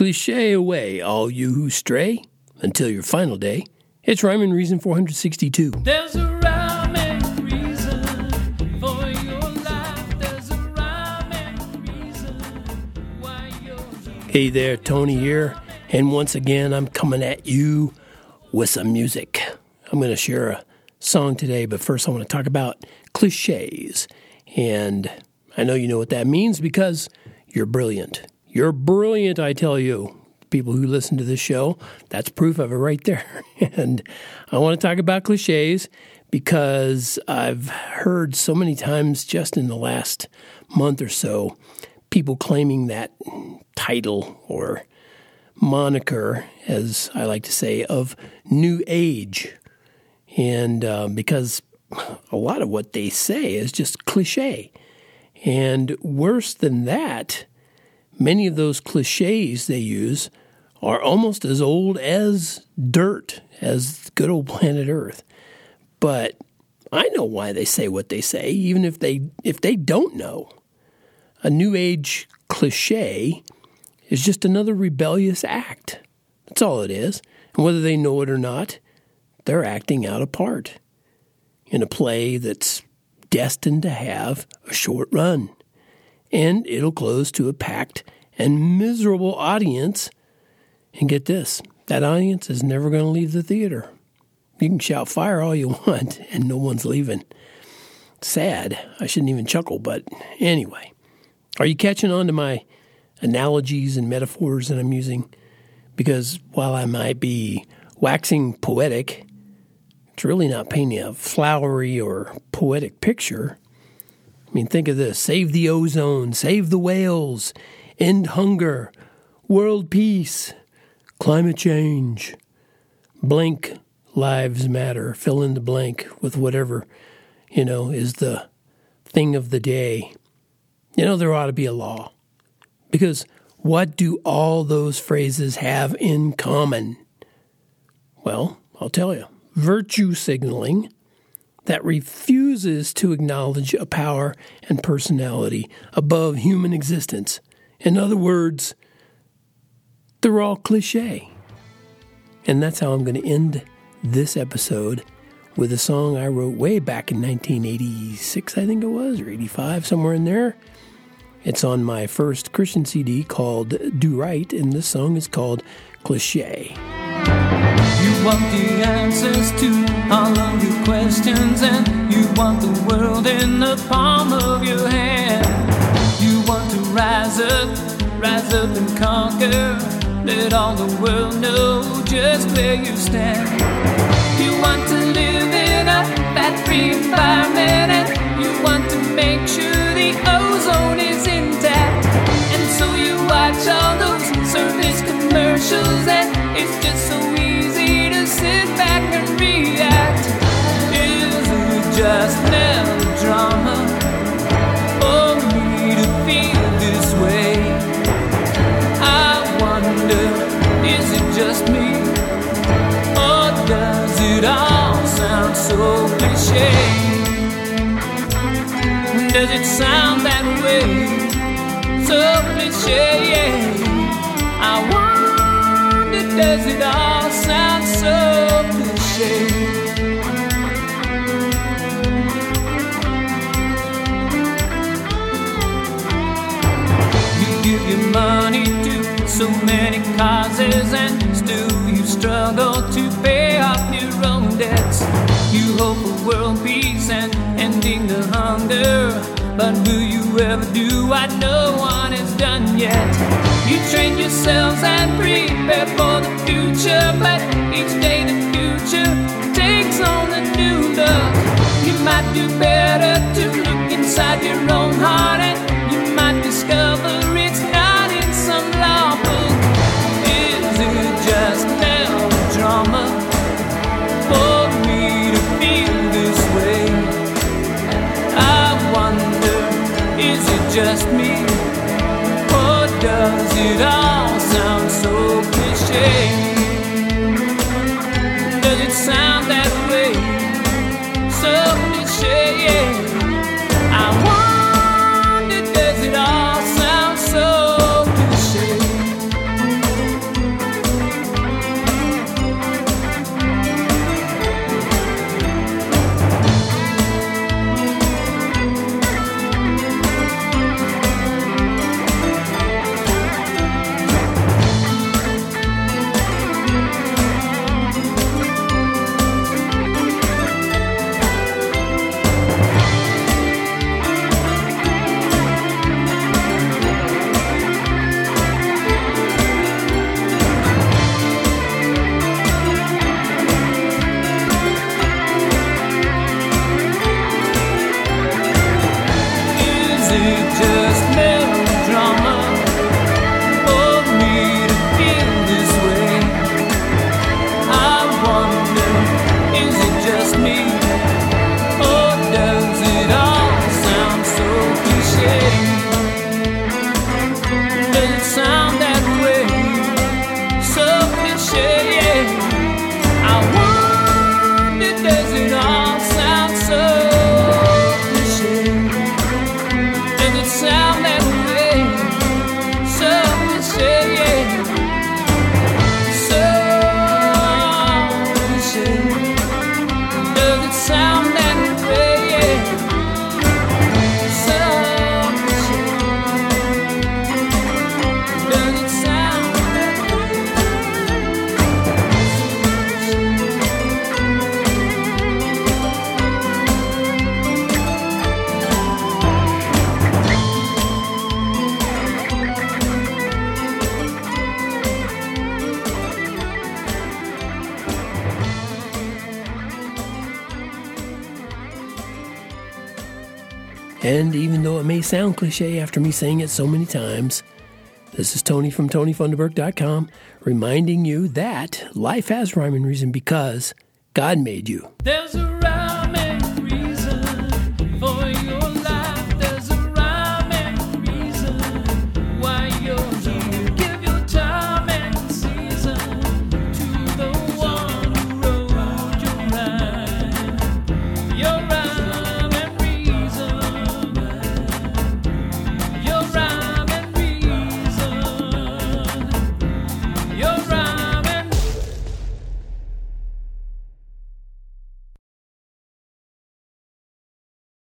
Cliche away, all you who stray, until your final day. It's Rhyme and Reason 462. There's a rhyme and reason for your life. There's a rhyme and reason why you're here. Hey there, Tony here, and once again, I'm coming at you with some music. I'm going to share a song today, but first, I want to talk about cliches. And I know you know what that means because you're brilliant. You're brilliant, I tell you. People who listen to this show, that's proof of it right there. and I want to talk about cliches because I've heard so many times just in the last month or so people claiming that title or moniker, as I like to say, of New Age. And uh, because a lot of what they say is just cliche. And worse than that, many of those cliches they use are almost as old as dirt, as good old planet Earth. But I know why they say what they say, even if they if they don't know. A new age cliche is just another rebellious act. That's all it is. And whether they know it or not, they're acting out a part in a play that's destined to have a short run. And it'll close to a packed and miserable audience. And get this that audience is never going to leave the theater. You can shout fire all you want, and no one's leaving. Sad. I shouldn't even chuckle, but anyway. Are you catching on to my analogies and metaphors that I'm using? Because while I might be waxing poetic, it's really not painting a flowery or poetic picture. I mean, think of this save the ozone, save the whales, end hunger, world peace, climate change, blank lives matter, fill in the blank with whatever, you know, is the thing of the day. You know, there ought to be a law. Because what do all those phrases have in common? Well, I'll tell you virtue signaling that refuses to acknowledge a power and personality above human existence. In other words, they're all cliche. And that's how I'm going to end this episode with a song I wrote way back in 1986, I think it was, or 85, somewhere in there. It's on my first Christian CD called Do Right, and this song is called Cliche. Want the answers to all of your questions, and you want the world in the palm of your hand. You want to rise up, rise up and conquer. Let all the world know just where you stand. You want to live in a fat free environment, and you want to make sure the ozone is intact. And so you watch all those service commercials, and so cliche? Does it sound that way? So cliche, yeah. I wonder, does it all sound so cliche? You give your money to so many causes, But will you ever do what no one has done yet? You train yourselves and prepare for the future, but just And even though it may sound cliche after me saying it so many times, this is Tony from TonyFunderburk.com reminding you that life has rhyme and reason because God made you. There's a rhyme